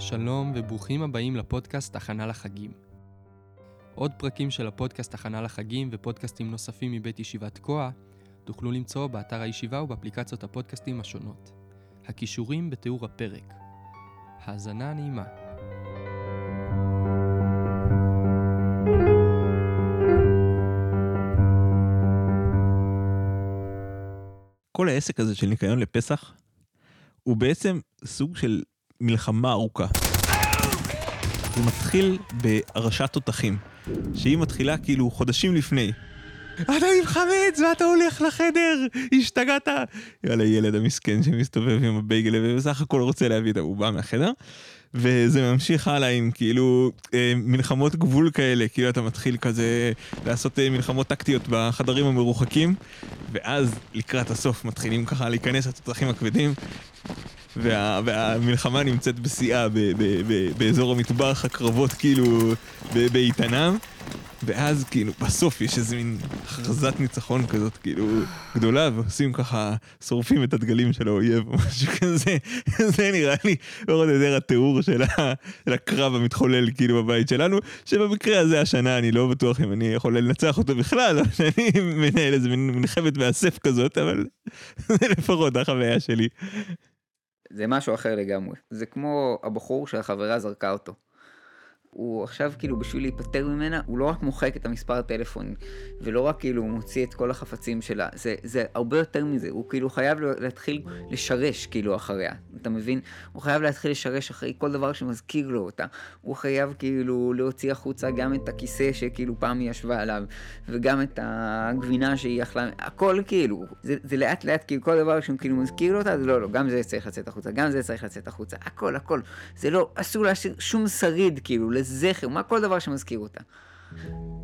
שלום וברוכים הבאים לפודקאסט הכנה לחגים. עוד פרקים של הפודקאסט הכנה לחגים ופודקאסטים נוספים מבית ישיבת תקוע תוכלו למצוא באתר הישיבה ובאפליקציות הפודקאסטים השונות. הכישורים בתיאור הפרק. האזנה נעימה. כל העסק הזה של ניקיון לפסח הוא בעצם סוג של מלחמה ארוכה. זה מתחיל בהרשת תותחים, שהיא מתחילה כאילו חודשים לפני. אתה עם חמץ ואתה הולך לחדר, השתגעת. יאללה, ילד המסכן שמסתובב עם הבייגל ובסך הכל רוצה להביא את הבובה מהחדר. וזה ממשיך הלאה עם כאילו אה, מלחמות גבול כאלה, כאילו אתה מתחיל כזה לעשות אה, מלחמות טקטיות בחדרים המרוחקים, ואז לקראת הסוף מתחילים ככה להיכנס לתותחים הכבדים, וה, והמלחמה נמצאת בשיאה באזור המטבח, הקרבות כאילו באיתנם, ואז כאילו בסוף יש איזה מין הכרזת ניצחון כזאת כאילו גדולה ועושים ככה שורפים את הדגלים של האויב או משהו כזה זה נראה לי מאוד יותר התיאור של, ה, של הקרב המתחולל כאילו בבית שלנו שבמקרה הזה השנה אני לא בטוח אם אני יכול לנצח אותו בכלל או שאני מנהל איזה מין מלחמת מאסף כזאת אבל זה לפחות החוויה שלי. זה משהו אחר לגמרי זה כמו הבחור שהחברה זרקה אותו. הוא עכשיו כאילו בשביל להיפטר ממנה, הוא לא רק מוחק את המספר הטלפון, ולא רק כאילו מוציא את כל החפצים שלה, זה, זה הרבה יותר מזה, הוא כאילו חייב להתחיל לשרש כאילו אחריה, אתה מבין? הוא חייב להתחיל לשרש אחרי כל דבר שמזכיר לו אותה, הוא חייב כאילו להוציא החוצה גם את הכיסא שכאילו פעם היא ישבה עליו, וגם את הגבינה שהיא אכלה, הכל כאילו, זה, זה לאט לאט כאילו כל דבר שהוא כאילו מזכיר לו אותה, זה לא, לא, גם זה צריך לצאת החוצה, גם זה צריך לצאת החוצה, הכל, הכל, זה לא, אסור להשאיר שום שריד כאילו, לזכר, מה כל דבר שמזכיר אותה.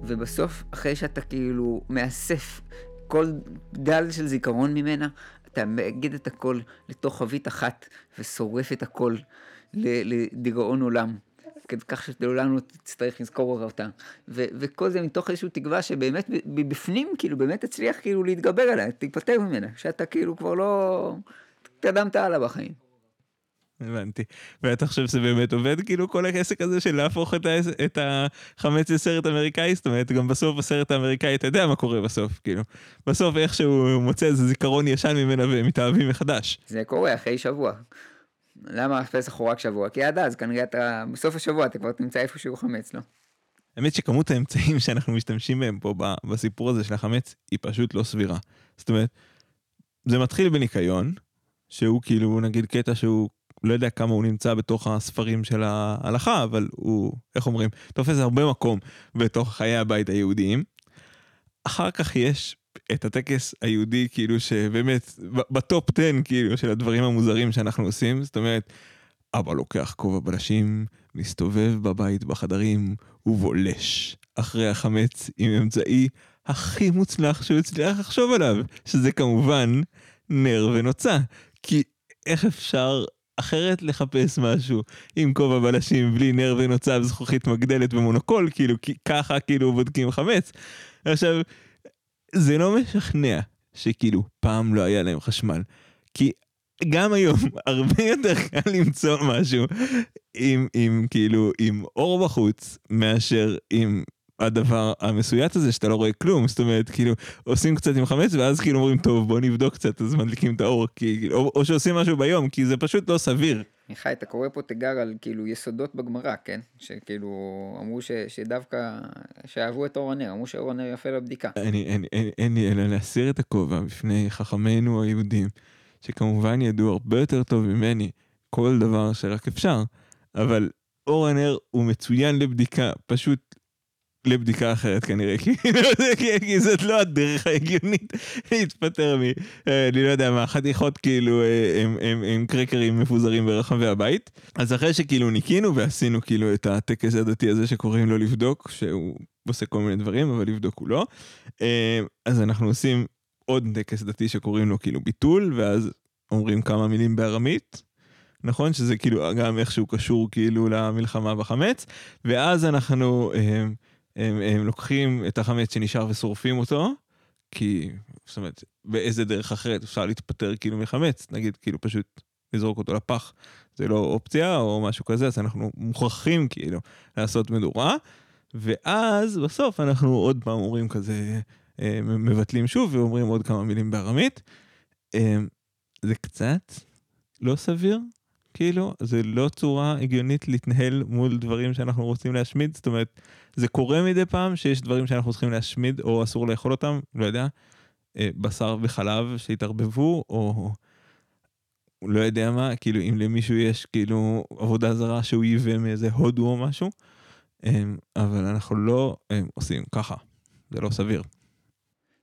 ובסוף, אחרי שאתה כאילו מאסף כל גל של זיכרון ממנה, אתה מאגד את הכל לתוך חבית אחת ושורף את הכל לדיראון עולם. כך שלעולם לא תצטרך לזכור אותה. ו- וכל זה מתוך איזושהי תקווה שבאמת בפנים, כאילו, באמת תצליח כאילו להתגבר עליה, תיפטר ממנה, שאתה כאילו כבר לא... התקדמת הלאה בחיים. הבנתי. ואתה חושב שזה באמת עובד כאילו כל העסק הזה של להפוך את, העס... את החמץ לסרט אמריקאי? זאת אומרת גם בסוף בסרט האמריקאי אתה יודע מה קורה בסוף כאילו. בסוף איכשהו מוצא איזה זיכרון ישן ממנה והם מתאהבים מחדש. זה קורה אחרי שבוע. למה פסח הוא רק שבוע? כי עד אז כנראה אתה בסוף השבוע אתה כבר תמצא איפה שהוא חמץ לא? האמת שכמות האמצעים שאנחנו משתמשים בהם פה בסיפור הזה של החמץ היא פשוט לא סבירה. זאת אומרת, זה מתחיל בניקיון, שהוא כאילו נגיד קטע שהוא לא יודע כמה הוא נמצא בתוך הספרים של ההלכה, אבל הוא, איך אומרים, תופס הרבה מקום בתוך חיי הבית היהודיים. אחר כך יש את הטקס היהודי, כאילו שבאמת, בטופ 10 כאילו של הדברים המוזרים שאנחנו עושים, זאת אומרת, אבא לוקח כובע בלשים, מסתובב בבית בחדרים ובולש אחרי החמץ עם אמצעי הכי מוצלח שהוא הצליח לחשוב עליו, שזה כמובן נר ונוצה. כי איך אפשר אחרת לחפש משהו עם כובע בלשים בלי נר ונוצה וזכוכית מגדלת ומונוקול כאילו ככה כאילו בודקים חמץ. עכשיו זה לא משכנע שכאילו פעם לא היה להם חשמל כי גם היום הרבה יותר קל למצוא משהו עם, עם כאילו עם אור בחוץ מאשר עם הדבר המסויט הזה שאתה לא רואה כלום זאת אומרת כאילו עושים קצת עם חמץ ואז כאילו אומרים טוב בוא נבדוק קצת אז מדליקים את האור כי או, או שעושים משהו ביום כי זה פשוט לא סביר. מיכאי אתה קורא פה תיגר על כאילו יסודות בגמרא כן שכאילו אמרו ש, שדווקא שאהבו את אור הנר אמרו שאור הנר יפה לבדיקה. אני אין, אין, אין לי אלא להסיר את הכובע בפני חכמינו היהודים שכמובן ידעו הרבה יותר טוב ממני כל דבר שרק אפשר אבל אור הנר הוא מצוין לבדיקה פשוט לבדיקה אחרת כנראה, כי זאת לא הדרך ההגיונית להתפטר מ... אה, אני לא יודע מה, חתיכות כאילו אה, עם קרקרים מפוזרים ברחבי הבית. אז אחרי שכאילו ניקינו ועשינו כאילו את הטקס הדתי הזה שקוראים לו לבדוק, שהוא עושה כל מיני דברים, אבל לבדוק הוא לא, אה, אז אנחנו עושים עוד טקס דתי שקוראים לו כאילו ביטול, ואז אומרים כמה מילים בארמית. נכון שזה כאילו גם איכשהו קשור כאילו למלחמה בחמץ ואז אנחנו הם, הם לוקחים את החמץ שנשאר ושורפים אותו, כי, זאת אומרת, באיזה דרך אחרת אפשר להתפטר כאילו מחמץ, נגיד כאילו פשוט לזרוק אותו לפח. זה לא אופציה או משהו כזה, אז אנחנו מוכרחים כאילו לעשות מדורה, ואז בסוף אנחנו עוד פעם אומרים כזה, אה, מבטלים שוב ואומרים עוד כמה מילים בארמית. אה, זה קצת לא סביר, כאילו, זה לא צורה הגיונית להתנהל מול דברים שאנחנו רוצים להשמיד, זאת אומרת, זה קורה מדי פעם שיש דברים שאנחנו צריכים להשמיד או אסור לאכול אותם, לא יודע, אה, בשר וחלב שהתערבבו, או לא יודע מה, כאילו אם למישהו יש כאילו עבודה זרה שהוא ייבא מאיזה הודו או משהו, אמ, אבל אנחנו לא אמ, עושים ככה, זה לא סביר.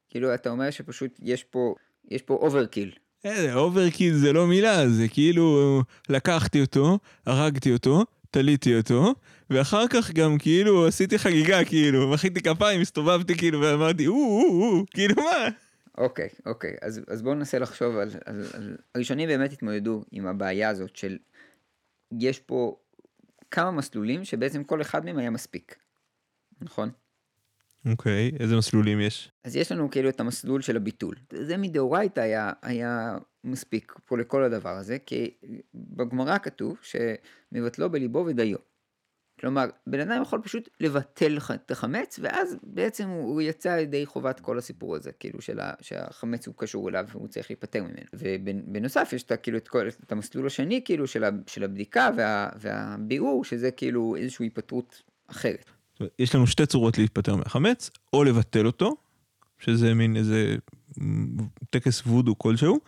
כאילו אתה אומר שפשוט יש פה, יש פה overkill. overkill זה לא מילה, זה כאילו לקחתי אותו, הרגתי אותו, תליתי אותו, ואחר כך גם כאילו עשיתי חגיגה, כאילו, מחאתי כפיים, הסתובבתי כאילו ואמרתי, או, או, או, כאילו מה? אוקיי, אוקיי, אז, אז בואו ננסה לחשוב על, על, על... הראשונים באמת התמודדו עם הבעיה הזאת של... יש פה כמה מסלולים שבעצם כל אחד מהם היה מספיק, נכון? אוקיי, okay, איזה מסלולים יש? אז יש לנו כאילו את המסלול של הביטול. זה מדאורייתא היה, היה מספיק פה לכל הדבר הזה, כי בגמרא כתוב שמבטלו בליבו ודיו. כלומר, בן אדם יכול פשוט לבטל את החמץ, ואז בעצם הוא, הוא יצא ידי חובת כל הסיפור הזה, כאילו של ה, שהחמץ הוא קשור אליו והוא צריך להיפטר ממנו. ובנוסף יש את, כאילו, את, כל, את המסלול השני כאילו של, ה, של הבדיקה וה, והביאור, שזה כאילו איזושהי היפטרות אחרת. יש לנו שתי צורות להיפטר מהחמץ, או לבטל אותו, שזה מין איזה טקס וודו כלשהו,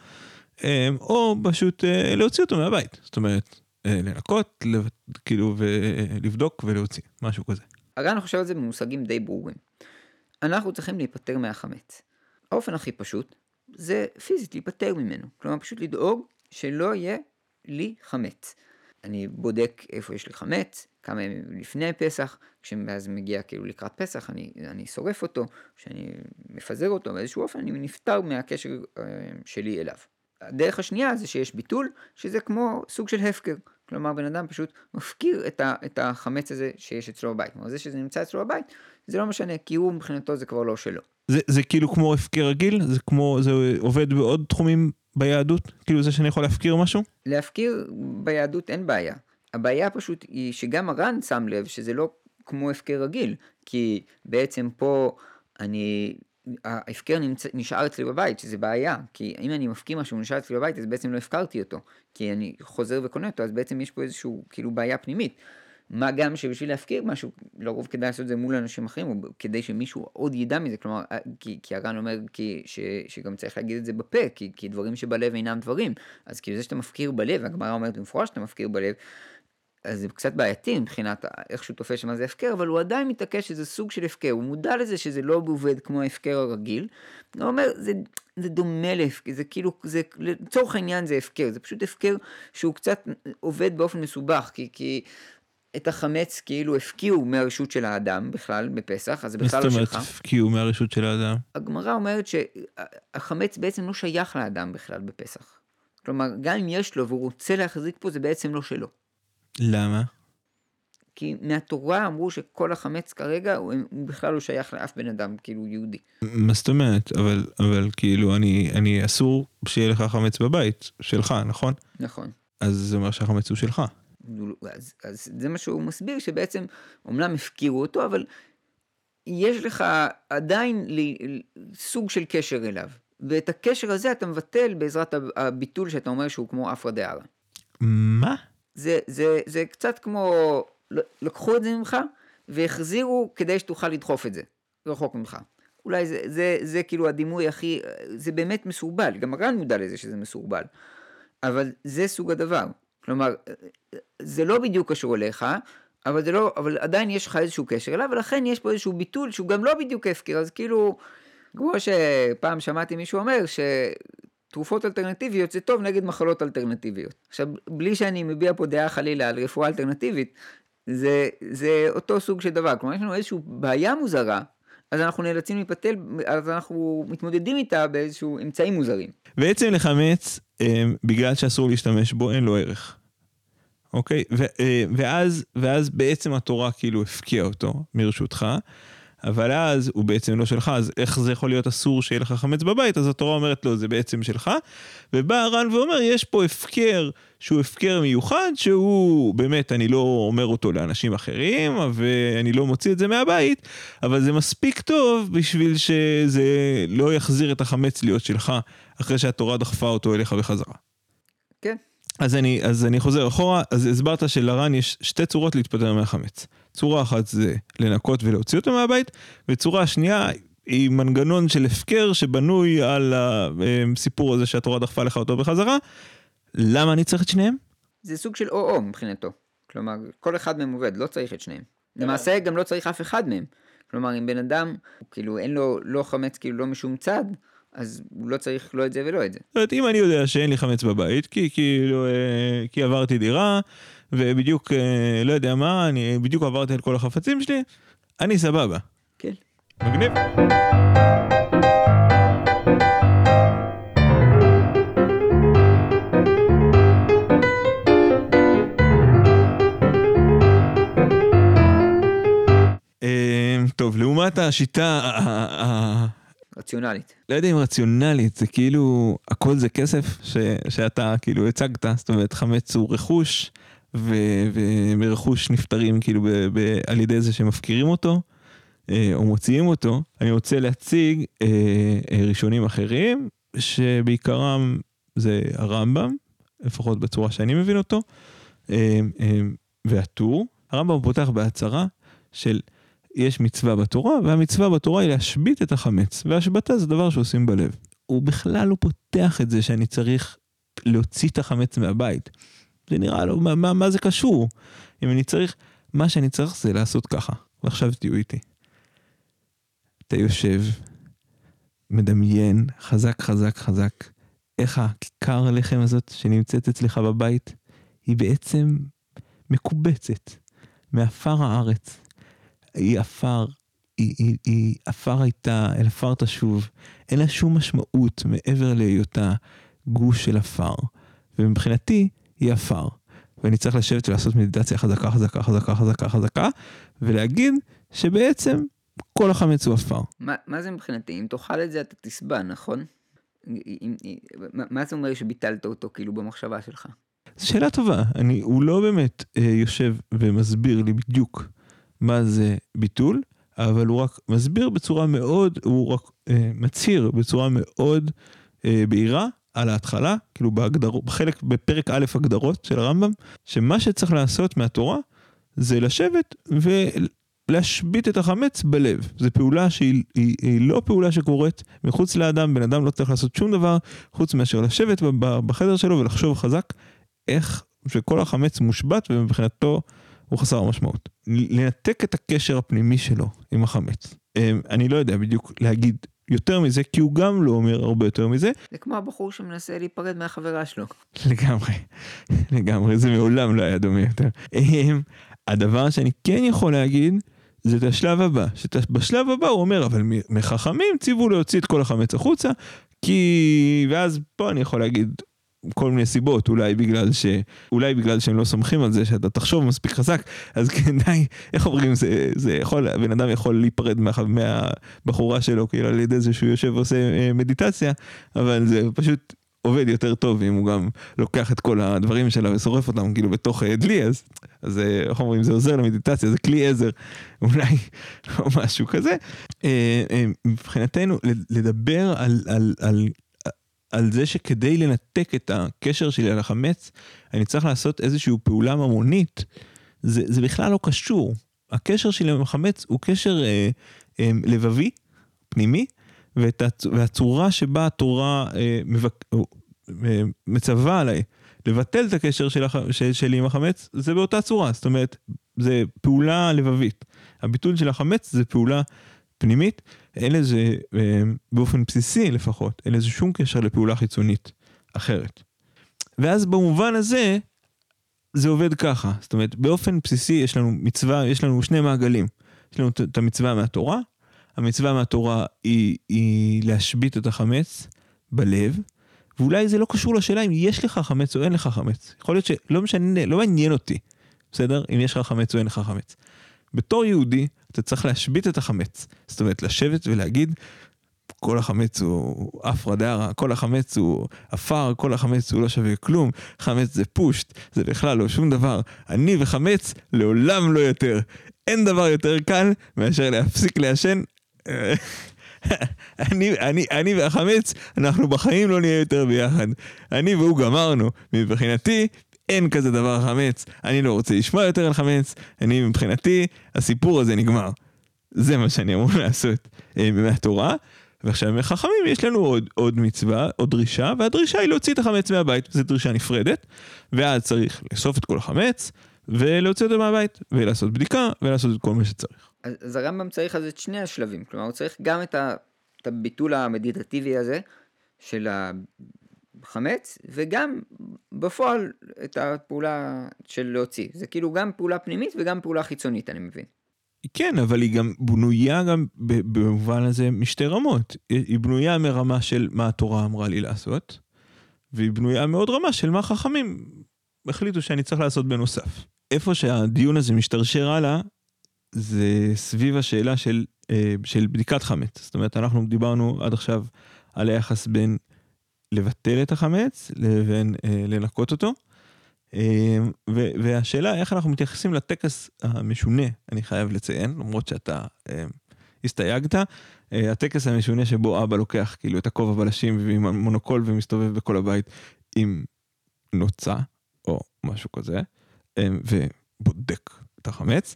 אמ, או פשוט אה, להוציא אותו מהבית. זאת אומרת, אה, לנקות, כאילו, ולבדוק ולהוציא, משהו כזה. הרי אני חושב על זה במושגים די ברורים. אנחנו צריכים להיפטר מהחמץ. האופן הכי פשוט זה פיזית להיפטר ממנו. כלומר, פשוט לדאוג שלא יהיה לי חמץ. אני בודק איפה יש לי חמץ, כמה ימים לפני פסח, כשאז מגיע כאילו לקראת פסח, אני, אני שורף אותו, כשאני מפזר אותו באיזשהו אופן, אני נפטר מהקשר אה, שלי אליו. הדרך השנייה זה שיש ביטול, שזה כמו סוג של הפקר. כלומר, בן אדם פשוט מפקיר את, ה, את החמץ הזה שיש אצלו בבית. כלומר, זה שזה נמצא אצלו בבית, זה לא משנה, כי הוא מבחינתו זה כבר לא שלו. זה, זה כאילו כמו הפקר רגיל? זה כמו, זה עובד בעוד תחומים ביהדות? כאילו זה שאני יכול להפקיר משהו? להפקיר ביהדות אין בעיה. הבעיה פשוט היא שגם הר"ן שם לב שזה לא כמו הפקר רגיל, כי בעצם פה אני ההפקר נמצא, נשאר אצלי בבית, שזה בעיה, כי אם אני מפקיר משהו נשאר אצלי בבית, אז בעצם לא הפקרתי אותו, כי אני חוזר וקונה אותו, אז בעצם יש פה איזשהו, כאילו, בעיה פנימית. מה גם שבשביל להפקיר משהו, לרוב כדאי לעשות את זה מול אנשים אחרים, או כדי שמישהו עוד ידע מזה, כלומר, אה, כי, כי הר"ן אומר כי, ש, שגם צריך להגיד את זה בפה, כי, כי דברים שבלב אינם דברים. אז כאילו זה שאתה מפקיר בלב, הגמרא אומרת במפורש שאתה מפקיר בלב, אז זה קצת בעייתי מבחינת איך שהוא תופס שמה זה הפקר, אבל הוא עדיין מתעקש שזה סוג של הפקר, הוא מודע לזה שזה לא עובד כמו ההפקר הרגיל. הוא אומר, זה, זה דומה להפקר, זה כאילו, זה, לצורך העניין זה הפקר, זה פשוט הפקר שהוא קצת עובד באופן מסובך, כי, כי את החמץ כאילו הפקיעו מהרשות של האדם בכלל בפסח, אז זה בכלל לא שלך. מה זאת אומרת הפקיעו מהרשות של האדם? הגמרא אומרת שהחמץ בעצם לא שייך לאדם בכלל בפסח. כלומר, גם אם יש לו והוא רוצה להחזיק פה, זה בעצם לא שלו. למה? כי מהתורה אמרו שכל החמץ כרגע הוא, הוא בכלל לא שייך לאף בן אדם כאילו יהודי. מה זאת אומרת? אבל, אבל כאילו אני, אני אסור שיהיה לך חמץ בבית שלך, נכון? נכון. אז זה אומר שהחמץ הוא שלך. אז, אז זה מה שהוא מסביר שבעצם אומנם הפקירו אותו אבל יש לך עדיין לי, סוג של קשר אליו ואת הקשר הזה אתה מבטל בעזרת הביטול שאתה אומר שהוא כמו אפרא דארא. מה? זה, זה, זה קצת כמו, לקחו את זה ממך והחזירו כדי שתוכל לדחוף את זה, רחוק ממך. אולי זה, זה, זה כאילו הדימוי הכי, זה באמת מסורבל, גם הר"ן מודע לזה שזה מסורבל, אבל זה סוג הדבר. כלומר, זה לא בדיוק קשור אליך, אבל זה לא, אבל עדיין יש לך איזשהו קשר אליו, ולכן יש פה איזשהו ביטול שהוא גם לא בדיוק הפקר, אז כאילו, כמו שפעם שמעתי מישהו אומר, ש... תרופות אלטרנטיביות זה טוב נגד מחלות אלטרנטיביות. עכשיו, בלי שאני מביע פה דעה חלילה על רפואה אלטרנטיבית, זה, זה אותו סוג של דבר. כלומר, יש לנו איזושהי בעיה מוזרה, אז אנחנו נאלצים להיפתל, אז אנחנו מתמודדים איתה באיזשהו אמצעים מוזרים. בעצם לחמץ, אה, בגלל שאסור להשתמש בו, אין לו ערך. אוקיי? אה, ואז, ואז בעצם התורה כאילו הפקיעה אותו מרשותך, אבל אז הוא בעצם לא שלך, אז איך זה יכול להיות אסור שיהיה לך חמץ בבית? אז התורה אומרת לו, זה בעצם שלך. ובא הר"ן ואומר, יש פה הפקר שהוא הפקר מיוחד, שהוא באמת, אני לא אומר אותו לאנשים אחרים, ואני לא מוציא את זה מהבית, אבל זה מספיק טוב בשביל שזה לא יחזיר את החמץ להיות שלך, אחרי שהתורה דחפה אותו אליך בחזרה. כן. אז אני, אז אני חוזר אחורה, אז הסברת שלר"ן יש שתי צורות להתפטר מהחמץ. צורה אחת זה לנקות ולהוציא אותו מהבית, וצורה שנייה היא מנגנון של הפקר שבנוי על הסיפור הזה שהתורה דחפה לך אותו בחזרה. למה אני צריך את שניהם? זה סוג של או-או מבחינתו. כלומר, כל אחד מהם עובד, לא צריך את שניהם. למעשה גם לא צריך אף אחד מהם. כלומר, אם בן אדם, כאילו אין לו לא חמץ כאילו לא משום צד, אז הוא לא צריך לא את זה ולא את זה. זאת אומרת, אם אני יודע שאין לי חמץ בבית, כי כאילו, אה, כי עברתי דירה, ובדיוק, אה, לא יודע מה, אני בדיוק עברתי על כל החפצים שלי, אני סבבה. כן. מגניב. אה, טוב, לעומת השיטה רציונלית. לא יודע אם רציונלית, זה כאילו, הכל זה כסף ש, שאתה כאילו הצגת, זאת אומרת חמץ הוא רכוש, ומרכוש נפטרים כאילו ב, ב, על ידי זה שמפקירים אותו, אה, או מוציאים אותו. אני רוצה להציג אה, אה, ראשונים אחרים, שבעיקרם זה הרמב"ם, לפחות בצורה שאני מבין אותו, והטור. הרמב"ם פותח בהצהרה של יש מצווה בתורה, והמצווה בתורה היא להשבית את החמץ, והשבתה זה דבר שעושים בלב. הוא בכלל לא פותח את זה שאני צריך להוציא את החמץ מהבית. זה נראה לו, מה, מה, מה זה קשור? אם אני צריך, מה שאני צריך זה לעשות ככה. ועכשיו תהיו איתי. אתה יושב, מדמיין, חזק חזק חזק, איך הכיכר הלחם הזאת שנמצאת אצלך בבית, היא בעצם מקובצת מעפר הארץ. היא עפר, היא, היא, היא עפר הייתה, אל עפר תשוב. אין לה שום משמעות מעבר להיותה גוש של עפר. ומבחינתי, היא עפר. ואני צריך לשבת ולעשות מדיטציה חזקה, חזקה, חזקה, חזקה, חזקה, ולהגיד שבעצם כל החמץ הוא עפר. מה, מה זה מבחינתי? אם תאכל את זה אתה תסבע, נכון? אם, אם, מה, מה זה אומר שביטלת אותו כאילו במחשבה שלך? זו שאלה טובה. אני, הוא לא באמת אה, יושב ומסביר לי בדיוק מה זה ביטול, אבל הוא רק מסביר בצורה מאוד, הוא רק אה, מצהיר בצורה מאוד אה, בהירה על ההתחלה, כאילו בהגדרות, בחלק, בפרק א' הגדרות של הרמב"ם, שמה שצריך לעשות מהתורה זה לשבת ולהשבית את החמץ בלב. זו פעולה שהיא היא, היא לא פעולה שקורית מחוץ לאדם, בן אדם לא צריך לעשות שום דבר חוץ מאשר לשבת בחדר שלו ולחשוב חזק איך שכל החמץ מושבת ומבחינתו הוא חסר משמעות. לנתק את הקשר הפנימי שלו עם החמץ. אמ, אני לא יודע בדיוק להגיד יותר מזה, כי הוא גם לא אומר הרבה יותר מזה. זה כמו הבחור שמנסה להיפרד מהחברה שלו. לגמרי, לגמרי, זה מעולם לא היה דומה יותר. אמ, הדבר שאני כן יכול להגיד, זה את השלב הבא. שבשלב הבא הוא אומר, אבל מחכמים ציוו להוציא את כל החמץ החוצה, כי... ואז פה אני יכול להגיד כל מיני סיבות, אולי בגלל ש... אולי בגלל שהם לא סומכים על זה שאתה תחשוב מספיק חזק, אז כדאי, איך אומרים, זה, זה יכול, הבן אדם יכול להיפרד מה, מהבחורה שלו, כאילו על ידי זה שהוא יושב ועושה אה, מדיטציה, אבל זה פשוט עובד יותר טוב אם הוא גם לוקח את כל הדברים שלה ושורף אותם כאילו בתוך אה, דלי, אז, אז אה, איך אומרים, זה עוזר למדיטציה, זה כלי עזר, אולי, או משהו כזה. מבחינתנו, לדבר על, על, על על זה שכדי לנתק את הקשר שלי על החמץ, אני צריך לעשות איזושהי פעולה ממונית, זה, זה בכלל לא קשור. הקשר שלי עם החמץ הוא קשר אה, אה, לבבי, פנימי, ואת, והצורה שבה התורה אה, מבק, אה, מצווה עליי לבטל את הקשר של הח, של, שלי עם החמץ, זה באותה צורה. זאת אומרת, זה פעולה לבבית. הביטול של החמץ זה פעולה פנימית. אין לזה, אה, באופן בסיסי לפחות, אין לזה שום קשר לפעולה חיצונית אחרת. ואז במובן הזה, זה עובד ככה. זאת אומרת, באופן בסיסי יש לנו מצווה, יש לנו שני מעגלים. יש לנו את המצווה מהתורה, המצווה מהתורה היא, היא להשבית את החמץ בלב, ואולי זה לא קשור לשאלה אם יש לך חמץ או אין לך חמץ. יכול להיות שלא משנה, לא מעניין אותי, בסדר? אם יש לך חמץ או אין לך חמץ. בתור יהודי, אתה צריך להשבית את החמץ. זאת אומרת, לשבת ולהגיד, כל החמץ הוא הפרדה, כל החמץ הוא עפר, כל החמץ הוא לא שווה כלום, חמץ זה פושט, זה בכלל לא שום דבר. אני וחמץ לעולם לא יותר. אין דבר יותר קל מאשר להפסיק לעשן. אני, אני, אני והחמץ, אנחנו בחיים לא נהיה יותר ביחד. אני והוא גמרנו. מבחינתי, אין כזה דבר חמץ. אני לא רוצה לשמוע יותר על חמץ. אני, מבחינתי, הסיפור הזה נגמר. זה מה שאני אמור לעשות אה, מהתורה. ועכשיו מחכמים יש לנו עוד, עוד מצווה, עוד דרישה, והדרישה היא להוציא את החמץ מהבית, זו דרישה נפרדת, ואז צריך לאסוף את כל החמץ, ולהוציא אותו מהבית, ולעשות בדיקה, ולעשות את כל מה שצריך. אז, הרמב"ם צריך אז את שני השלבים, כלומר הוא צריך גם את, ה, את הביטול המדיטטיבי הזה של החמץ, וגם בפועל את הפעולה של להוציא. זה כאילו גם פעולה פנימית וגם פעולה חיצונית, אני מבין. כן, אבל היא גם בנויה גם במובן הזה משתי רמות. היא בנויה מרמה של מה התורה אמרה לי לעשות, והיא בנויה מעוד רמה של מה חכמים החליטו שאני צריך לעשות בנוסף. איפה שהדיון הזה משתרשר הלאה, זה סביב השאלה של, אה, של בדיקת חמץ. זאת אומרת, אנחנו דיברנו עד עכשיו על היחס בין לבטל את החמץ לבין אה, לנקות אותו. אה, והשאלה איך אנחנו מתייחסים לטקס המשונה, אני חייב לציין, למרות שאתה אה, הסתייגת, אה, הטקס המשונה שבו אבא לוקח כאילו את הכובע בלשים ועם המונוקול ומסתובב בכל הבית עם נוצה או משהו כזה, ובודק את החמץ.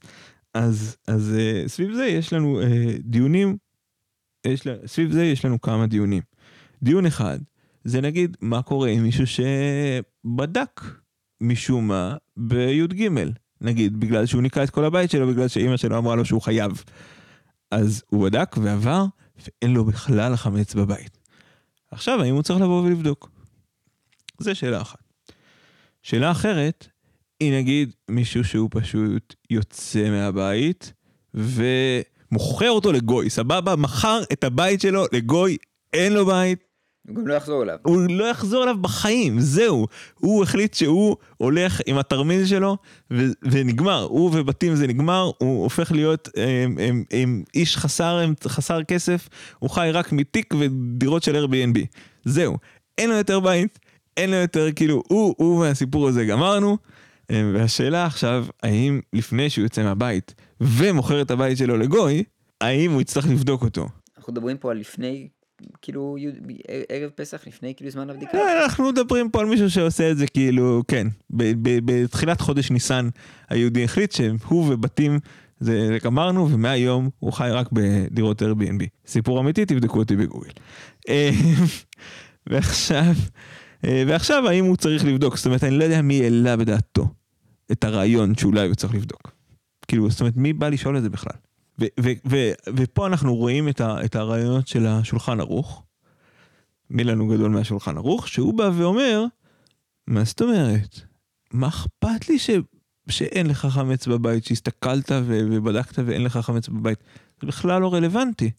אז, אז סביב זה יש לנו דיונים, יש, סביב זה יש לנו כמה דיונים. דיון אחד, זה נגיד מה קורה עם מישהו שבדק משום מה בי"ג, נגיד, בגלל שהוא ניקה את כל הבית שלו, בגלל שאימא שלו אמרה לו שהוא חייב. אז הוא בדק ועבר, ואין לו בכלל חמץ בבית. עכשיו, האם הוא צריך לבוא ולבדוק? זה שאלה אחת. שאלה אחרת, היא נגיד מישהו שהוא פשוט יוצא מהבית ומוכר אותו לגוי, סבבה? מכר את הבית שלו לגוי, אין לו בית, הוא גם לא יחזור אליו. הוא לא יחזור אליו בחיים, זהו. הוא החליט שהוא הולך עם התרמיל שלו, ו- ונגמר. הוא ובתים זה נגמר, הוא הופך להיות הם, הם, הם, איש חסר, חסר כסף, הוא חי רק מתיק ודירות של Airbnb. זהו. אין לו יותר בית, אין לו יותר, כאילו, הוא, הוא והסיפור הזה גמרנו. והשאלה עכשיו, האם לפני שהוא יוצא מהבית ומוכר את הבית שלו לגוי, האם הוא יצטרך לבדוק אותו? אנחנו מדברים פה על לפני כאילו ערב פסח לפני כאילו זמן הבדיקה. אה, אנחנו מדברים פה על מישהו שעושה את זה כאילו כן בתחילת חודש ניסן היהודי החליט שהוא ובתים זה גמרנו ומהיום הוא חי רק בדירות Airbnb סיפור אמיתי תבדקו אותי בגוגל. אה, ועכשיו אה, ועכשיו האם הוא צריך לבדוק זאת אומרת אני לא יודע מי העלה בדעתו את הרעיון שאולי הוא צריך לבדוק. כאילו זאת אומרת מי בא לשאול את זה בכלל. ופה אנחנו רואים את, ה, את הרעיונות של השולחן ערוך, מי לנו גדול מהשולחן ערוך, שהוא בא ואומר, מה זאת אומרת? מה אכפת לי ש, שאין לך חמץ בבית, שהסתכלת ו, ובדקת ואין לך חמץ בבית? זה בכלל לא רלוונטי.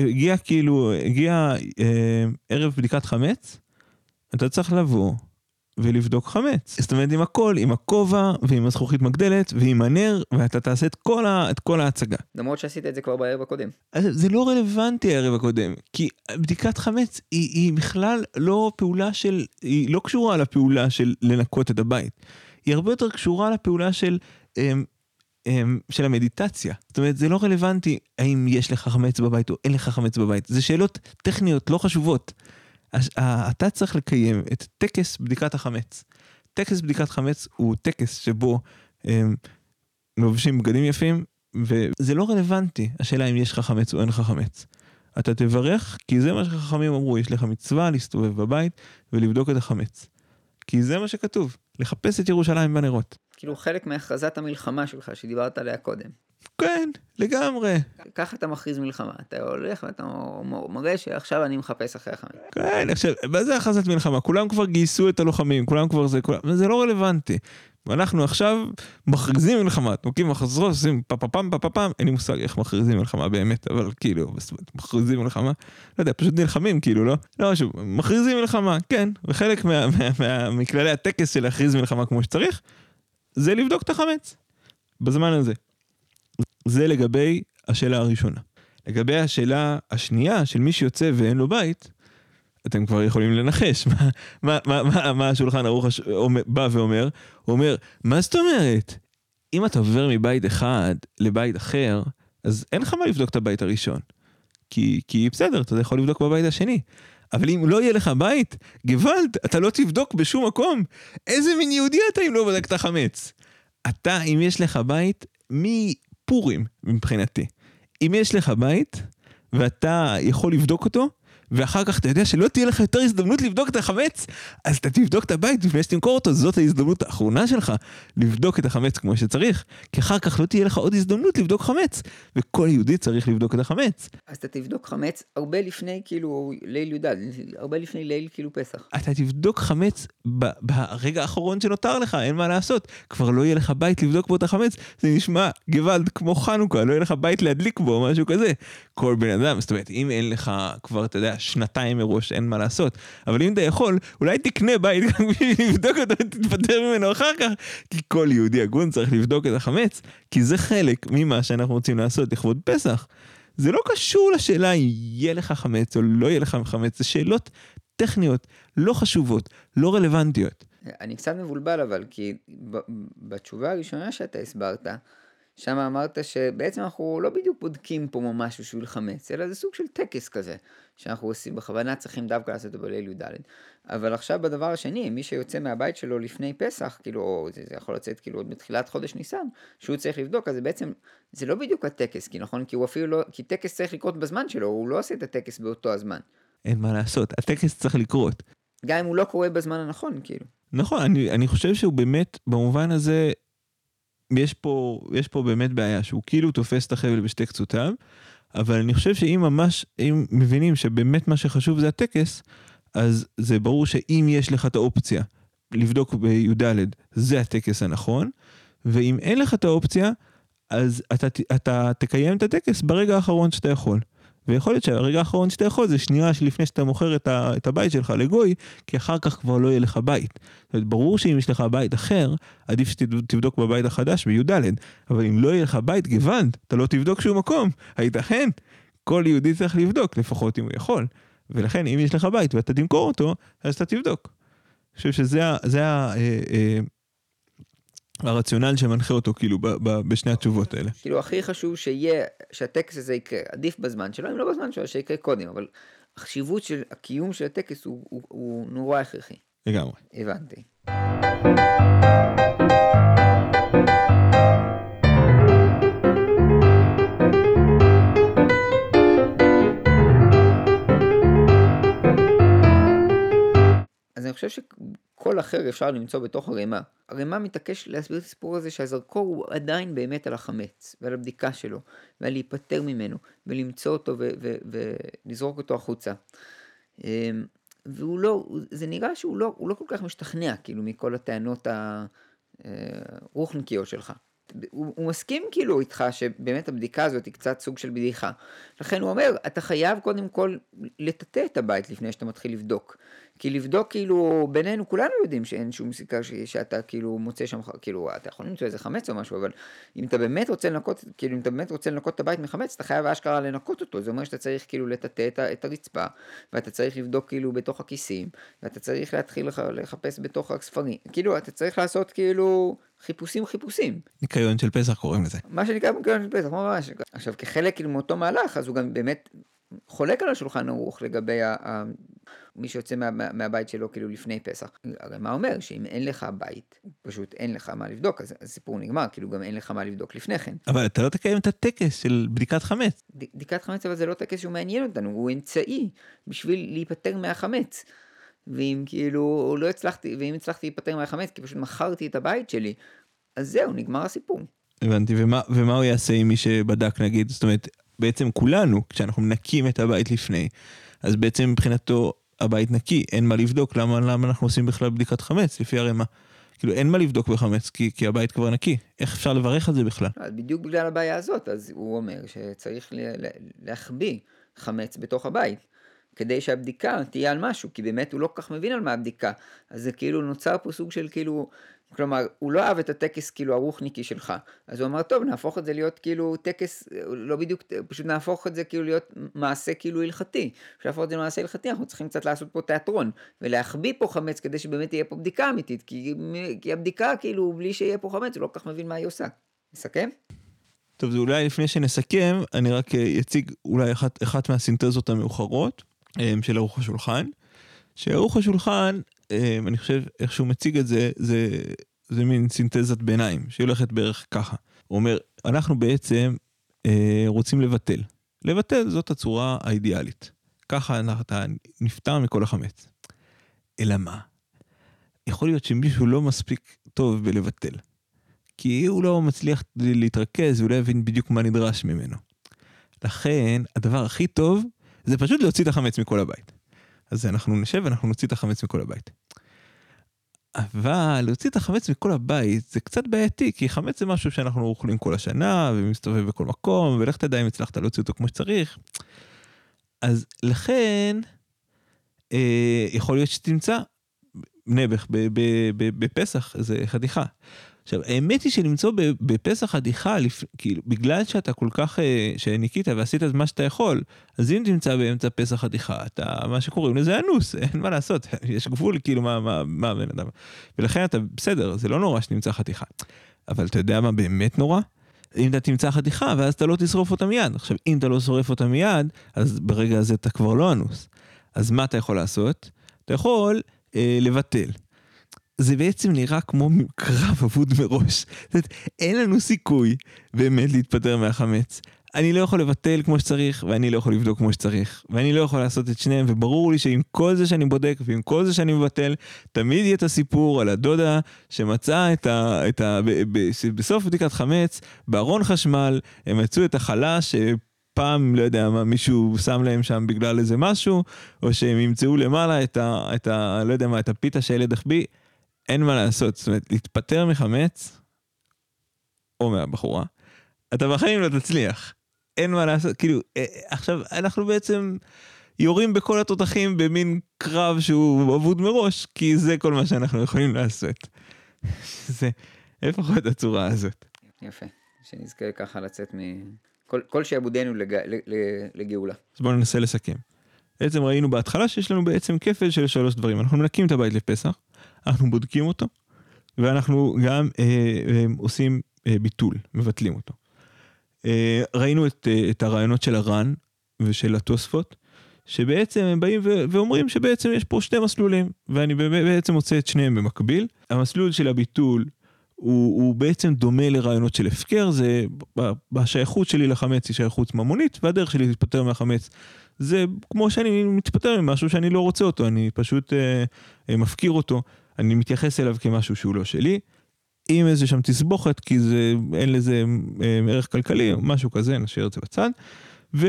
הגיע כאילו, הגיע אה, ערב בדיקת חמץ, אתה צריך לבוא ולבדוק חמץ. זאת אומרת עם הכל, עם הכובע ועם הזכוכית מגדלת ועם הנר ואתה תעשה את כל, ה, את כל ההצגה. למרות שעשית את זה כבר בערב הקודם. אז זה לא רלוונטי הערב הקודם, כי בדיקת חמץ היא, היא בכלל לא פעולה של, היא לא קשורה לפעולה של לנקות את הבית. היא הרבה יותר קשורה לפעולה של, אמ, אמ, של המדיטציה. זאת אומרת זה לא רלוונטי האם יש לך חמץ בבית או אין לך חמץ בבית, זה שאלות טכניות לא חשובות. אתה צריך לקיים את טקס בדיקת החמץ. טקס בדיקת חמץ הוא טקס שבו הם לובשים בגדים יפים, וזה לא רלוונטי, השאלה אם יש לך חמץ או אין לך חמץ. אתה תברך, כי זה מה שחכמים אמרו, יש לך מצווה להסתובב בבית ולבדוק את החמץ. כי זה מה שכתוב, לחפש את ירושלים בנרות. כאילו חלק מהכרזת המלחמה שלך שדיברת עליה קודם. כן, לגמרי. ככה אתה מכריז מלחמה, אתה הולך ואתה מראה שעכשיו אני מחפש אחרי החמץ. כן, עכשיו, מה זה הכרזת מלחמה? כולם כבר גייסו את הלוחמים, כולם כבר זה, כולם, זה לא רלוונטי. ואנחנו עכשיו מכריזים מלחמה, תוקעים מחזרות, עושים פה פה פעם פה פה פעם, אין לי מושג איך מכריזים מלחמה באמת, אבל כאילו, מכריזים מלחמה, לא יודע, פשוט נלחמים כאילו, לא? לא משהו, מכריזים מלחמה, כן, וחלק מכללי הטקס של להכריז מלחמה כמו שצריך, זה לבדוק את החמץ, בזמן הזה. זה לגבי השאלה הראשונה. לגבי השאלה השנייה של מי שיוצא ואין לו בית, אתם כבר יכולים לנחש מה, מה, מה, מה, מה השולחן ערוך הש... בא ואומר, הוא אומר, מה זאת אומרת? אם אתה עובר מבית אחד לבית אחר, אז אין לך מה לבדוק את הבית הראשון. כי, כי בסדר, אתה יכול לבדוק בבית השני. אבל אם לא יהיה לך בית, גוואלד, אתה לא תבדוק בשום מקום. איזה מין יהודי אתה אם לא בדקת חמץ? אתה, אם יש לך בית, מפורים מבחינתי. אם יש לך בית, ואתה יכול לבדוק אותו, ואחר כך אתה יודע שלא תהיה לך יותר הזדמנות לבדוק את החמץ, אז אתה תבדוק את הבית לפני שתמכור אותו, זאת ההזדמנות האחרונה שלך לבדוק את החמץ כמו שצריך, כי אחר כך לא תהיה לך עוד הזדמנות לבדוק חמץ, וכל יהודי צריך לבדוק את החמץ. אז אתה תבדוק חמץ הרבה לפני כאילו ליל י"ד, הרבה לפני ליל כאילו פסח. אתה תבדוק חמץ ב- ברגע האחרון שנותר לך, אין מה לעשות. כבר לא יהיה לך בית לבדוק בו את החמץ, זה נשמע גוואלד כמו חנוכה, לא יהיה לך בית להדליק בו, משהו כזה. כל בן אדם, זאת אומרת, אם אין לך כבר, אתה יודע, שנתיים מראש, אין מה לעשות. אבל אם אתה יכול, אולי תקנה בית גם בשביל לבדוק אותו ותתפטר ממנו אחר כך, כי כל יהודי הגון צריך לבדוק את החמץ, כי זה חלק ממה שאנחנו רוצים לעשות לכבוד פסח. זה לא קשור לשאלה אם יהיה לך חמץ או לא יהיה לך חמץ, זה שאלות טכניות, לא חשובות, לא רלוונטיות. אני קצת מבולבל אבל, כי בתשובה הראשונה שאתה הסברת, שם אמרת שבעצם אנחנו לא בדיוק בודקים פה ממש בשביל חמץ, אלא זה סוג של טקס כזה, שאנחנו עושים, בכוונה צריכים דווקא לעשות אותו בליל י"ד. אבל עכשיו בדבר השני, מי שיוצא מהבית שלו לפני פסח, כאילו, או זה, זה יכול לצאת כאילו עוד בתחילת חודש ניסן, שהוא צריך לבדוק, אז זה בעצם, זה לא בדיוק הטקס, כי נכון, כי הוא אפילו לא, כי טקס צריך לקרות בזמן שלו, הוא לא עושה את הטקס באותו הזמן. אין מה לעשות, הטקס צריך לקרות. גם אם הוא לא קורה בזמן הנכון, כאילו. נכון, אני, אני חושב שהוא באמת, במובן הזה, יש פה, יש פה באמת בעיה, שהוא כאילו תופס את החבל בשתי קצותיו, אבל אני חושב שאם ממש, אם מבינים שבאמת מה שחשוב זה הטקס, אז זה ברור שאם יש לך את האופציה לבדוק בי"ד, זה הטקס הנכון, ואם אין לך את האופציה, אז אתה, אתה תקיים את הטקס ברגע האחרון שאתה יכול. ויכול להיות שהרגע האחרון שאתה יכול זה שנייה שלפני שאתה מוכר את, ה, את הבית שלך לגוי, כי אחר כך כבר לא יהיה לך בית. זאת אומרת, ברור שאם יש לך בית אחר, עדיף שתבדוק בבית החדש בי"ד, אבל אם לא יהיה לך בית גוואלד, אתה לא תבדוק שום מקום, הייתכן? כל יהודי צריך לבדוק, לפחות אם הוא יכול. ולכן אם יש לך בית ואתה תמכור אותו, אז אתה תבדוק. אני חושב שזה ה, הרציונל שמנחה אותו כאילו בשני התשובות האלה. כאילו הכי חשוב שיהיה, שהטקס הזה יקרה, עדיף בזמן שלו, אם לא בזמן שלו, שיקרה קודם, אבל החשיבות של הקיום של הטקס הוא, הוא, הוא נורא הכרחי. לגמרי. הבנתי. אז אני חושב שכל אחר אפשר למצוא בתוך הרימה. הרימה מתעקש להסביר את הסיפור הזה שהזרקור הוא עדיין באמת על החמץ ועל הבדיקה שלו ועל להיפטר ממנו ולמצוא אותו ולזרוק אותו החוצה. אמ, והוא לא, זה נראה שהוא לא, לא כל כך משתכנע כאילו מכל הטענות הרוחניקיות שלך. הוא, הוא מסכים כאילו איתך שבאמת הבדיקה הזאת היא קצת סוג של בדיחה. לכן הוא אומר, אתה חייב קודם כל לטאטא את הבית לפני שאתה מתחיל לבדוק. כי לבדוק כאילו, בינינו כולנו יודעים שאין שום סיכה ש, שאתה כאילו מוצא שם, כאילו, אתה יכול למצוא איזה חמץ או משהו, אבל אם אתה באמת רוצה לנקות, כאילו אם אתה באמת רוצה לנקות את הבית מחמץ, אתה חייב אשכרה לנקות אותו. זה אומר שאתה צריך כאילו לטאטא את, את הרצפה, ואתה צריך לבדוק כאילו בתוך הכיסים, ואתה צריך להתחיל לח, לחפש בתוך הספרים. כאילו, אתה צריך לעשות כאילו... חיפושים חיפושים. ניקיון של פסח קוראים לזה. מה שנקרא ניקיון של פסח, ממש. עכשיו כחלק כאילו מאותו מהלך, אז הוא גם באמת חולק על השולחן ערוך לגבי ה, ה, מי שיוצא מה, מה, מהבית שלו כאילו לפני פסח. הרי מה אומר? שאם אין לך בית, פשוט אין לך מה לבדוק, אז הסיפור נגמר, כאילו גם אין לך מה לבדוק לפני כן. אבל אתה לא תקיים את הטקס של בדיקת חמץ. בדיקת חמץ אבל זה לא טקס שהוא מעניין אותנו, הוא אמצעי בשביל להיפטר מהחמץ. ואם כאילו לא הצלחתי, ואם הצלחתי להיפטר מהחמץ כי פשוט מכרתי את הבית שלי, אז זהו, נגמר הסיפור. הבנתי, ומה, ומה הוא יעשה עם מי שבדק נגיד? זאת אומרת, בעצם כולנו, כשאנחנו מנקים את הבית לפני, אז בעצם מבחינתו הבית נקי, אין מה לבדוק, למה, למה אנחנו עושים בכלל בדיקת חמץ לפי הרמה? כאילו אין מה לבדוק בחמץ כי, כי הבית כבר נקי, איך אפשר לברך על זה בכלל? בדיוק בגלל הבעיה הזאת, אז הוא אומר שצריך להחביא חמץ בתוך הבית. כדי שהבדיקה תהיה על משהו, כי באמת הוא לא כל כך מבין על מה הבדיקה. אז זה כאילו נוצר פה סוג של כאילו, כלומר, הוא לא אהב את הטקס כאילו הרוחניקי שלך. אז הוא אמר, טוב, נהפוך את זה להיות כאילו טקס, לא בדיוק, פשוט נהפוך את זה כאילו להיות מעשה כאילו הלכתי. בשביל להפוך את זה למעשה הלכתי, אנחנו צריכים קצת לעשות פה תיאטרון, ולהחביא פה חמץ כדי שבאמת תהיה פה בדיקה אמיתית, כי, כי הבדיקה כאילו, בלי שיהיה פה חמץ, הוא לא כל כך מבין מה היא עושה. נסכם? טוב, זה אולי לפני שנסכם, אני רק אציג אולי אחת, אחת מהסינתזות המאוחרות של ערוך השולחן. שערוך השולחן, אני חושב, איך שהוא מציג את זה, זה, זה מין סינתזת ביניים, שהיא הולכת בערך ככה. הוא אומר, אנחנו בעצם אה, רוצים לבטל. לבטל זאת הצורה האידיאלית. ככה אתה נפטר מכל החמץ. אלא מה? יכול להיות שמישהו לא מספיק טוב בלבטל. כי הוא לא מצליח להתרכז, הוא לא יבין בדיוק מה נדרש ממנו. לכן, הדבר הכי טוב זה פשוט להוציא את החמץ מכל הבית. אז אנחנו נשב ואנחנו נוציא את החמץ מכל הבית. אבל להוציא את החמץ מכל הבית זה קצת בעייתי, כי חמץ זה משהו שאנחנו אוכלים כל השנה ומסתובב בכל מקום, ולך תדע אם הצלחת להוציא אותו כמו שצריך. אז לכן, אה, יכול להיות שתמצא נעבך בפסח איזה חתיכה. עכשיו, האמת היא שלמצוא בפסח חתיכה, כאילו, בגלל שאתה כל כך, אה, שניקית ועשית את מה שאתה יכול, אז אם תמצא באמצע פסח חתיכה, אתה, מה שקוראים לזה אנוס, אין מה לעשות, יש גבול, כאילו, מה, מה, מה הבן אדם. ולכן אתה, בסדר, זה לא נורא שתמצא חתיכה. אבל אתה יודע מה באמת נורא? אם אתה תמצא חתיכה, ואז אתה לא תשרוף אותה מיד. עכשיו, אם אתה לא שורף אותה מיד, אז ברגע הזה אתה כבר לא אנוס. אז מה אתה יכול לעשות? אתה יכול אה, לבטל. זה בעצם נראה כמו קרב אבוד מראש. זאת אומרת, אין לנו סיכוי באמת להתפטר מהחמץ. אני לא יכול לבטל כמו שצריך, ואני לא יכול לבדוק כמו שצריך, ואני לא יכול לעשות את שניהם, וברור לי שעם כל זה שאני בודק, ועם כל זה שאני מבטל, תמיד יהיה את הסיפור על הדודה שמצאה את ה... את ה ב, ב, בסוף בדיקת חמץ, בארון חשמל, הם מצאו את החלה ש... פעם, לא יודע מה, מישהו שם להם שם בגלל איזה משהו, או שהם ימצאו למעלה את ה... את ה לא יודע מה, את הפיתה שהילד החביא. אין מה לעשות, זאת אומרת, להתפטר מחמץ, או מהבחורה, אתה בחיים לא תצליח. אין מה לעשות, כאילו, אה, עכשיו, אנחנו בעצם יורים בכל התותחים במין קרב שהוא אבוד מראש, כי זה כל מה שאנחנו יכולים לעשות. זה לפחות הצורה הזאת. יפה, שנזכה ככה לצאת מ... כל, כל שעבודנו לג... לגאולה. אז בואו ננסה לסכם. בעצם ראינו בהתחלה שיש לנו בעצם כפל של שלוש דברים. אנחנו מנקים את הבית לפסח, אנחנו בודקים אותו, ואנחנו גם אה, אה, עושים אה, ביטול, מבטלים אותו. אה, ראינו את, אה, את הרעיונות של הר"ן ושל התוספות, שבעצם הם באים ו- ואומרים שבעצם יש פה שני מסלולים, ואני בעצם מוצא את שניהם במקביל. המסלול של הביטול הוא, הוא בעצם דומה לרעיונות של הפקר, זה בשייכות שלי לחמץ היא שייכות ממונית, והדרך שלי להתפטר מהחמץ זה כמו שאני מתפטר ממשהו שאני לא רוצה אותו, אני פשוט אה, אה, מפקיר אותו. אני מתייחס אליו כמשהו שהוא לא שלי, עם איזה שם תסבוכת, כי זה, אין לזה אה, ערך כלכלי, משהו כזה, נשאיר את זה בצד. ו,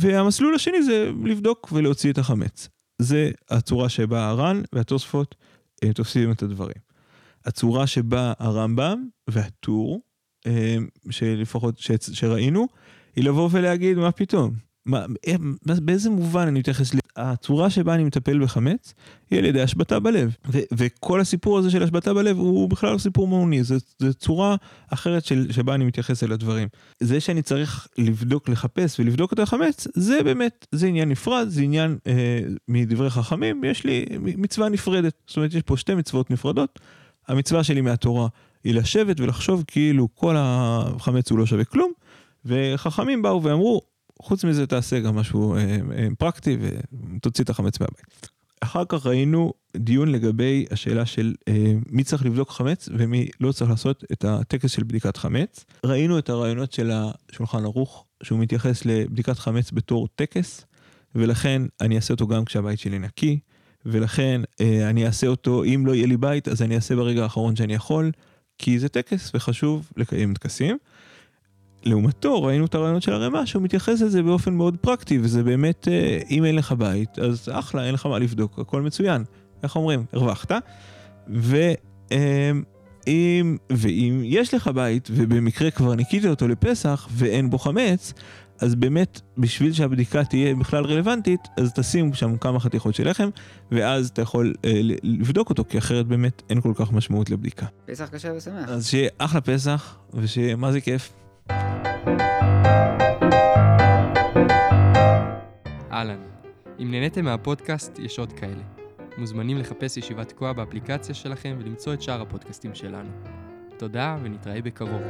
והמסלול השני זה לבדוק ולהוציא את החמץ. זה הצורה שבה הר"ן והתוספות אה, תופסים את הדברים. הצורה שבה הרמב"ם והטור, אה, שלפחות ש, שראינו, היא לבוא ולהגיד מה פתאום. מה, אה, באיזה מובן אני מתייחס, הצורה שבה אני מטפל בחמץ היא על ידי השבתה בלב. ו, וכל הסיפור הזה של השבתה בלב הוא בכלל סיפור מעוני, זו, זו צורה אחרת של, שבה אני מתייחס אל הדברים. זה שאני צריך לבדוק, לחפש ולבדוק את החמץ, זה באמת, זה עניין נפרד, זה עניין אה, מדברי חכמים, יש לי מצווה נפרדת. זאת אומרת, יש פה שתי מצוות נפרדות. המצווה שלי מהתורה היא לשבת ולחשוב כאילו כל החמץ הוא לא שווה כלום, וחכמים באו ואמרו, חוץ מזה תעשה גם משהו אה, אה, פרקטי ותוציא את החמץ מהבית. אחר כך ראינו דיון לגבי השאלה של אה, מי צריך לבדוק חמץ ומי לא צריך לעשות את הטקס של בדיקת חמץ. ראינו את הרעיונות של השולחן ערוך, שהוא מתייחס לבדיקת חמץ בתור טקס, ולכן אני אעשה אותו גם כשהבית שלי נקי, ולכן אה, אני אעשה אותו, אם לא יהיה לי בית, אז אני אעשה ברגע האחרון שאני יכול, כי זה טקס וחשוב לקיים טקסים. לעומתו ראינו את הרעיונות של הרמ"א שהוא מתייחס לזה באופן מאוד פרקטי וזה באמת אה, אם אין לך בית אז אחלה אין לך מה לבדוק הכל מצוין איך אומרים הרווחת ואם ואם יש לך בית ובמקרה כבר ניקית אותו לפסח ואין בו חמץ אז באמת, בשביל שהבדיקה תהיה בכלל רלוונטית, אז תשים שם כמה חתיכות של לחם, ואז אתה יכול אה, לבדוק אותו, כי אחרת באמת אין כל כך משמעות לבדיקה. פסח קשה ושמח. אז שיהיה אחלה פסח, ושיהיה מה זה כיף. אהלן, אם נהניתם מהפודקאסט, יש עוד כאלה. מוזמנים לחפש ישיבת תקוע באפליקציה שלכם ולמצוא את שאר הפודקאסטים שלנו. תודה ונתראה בקרוב.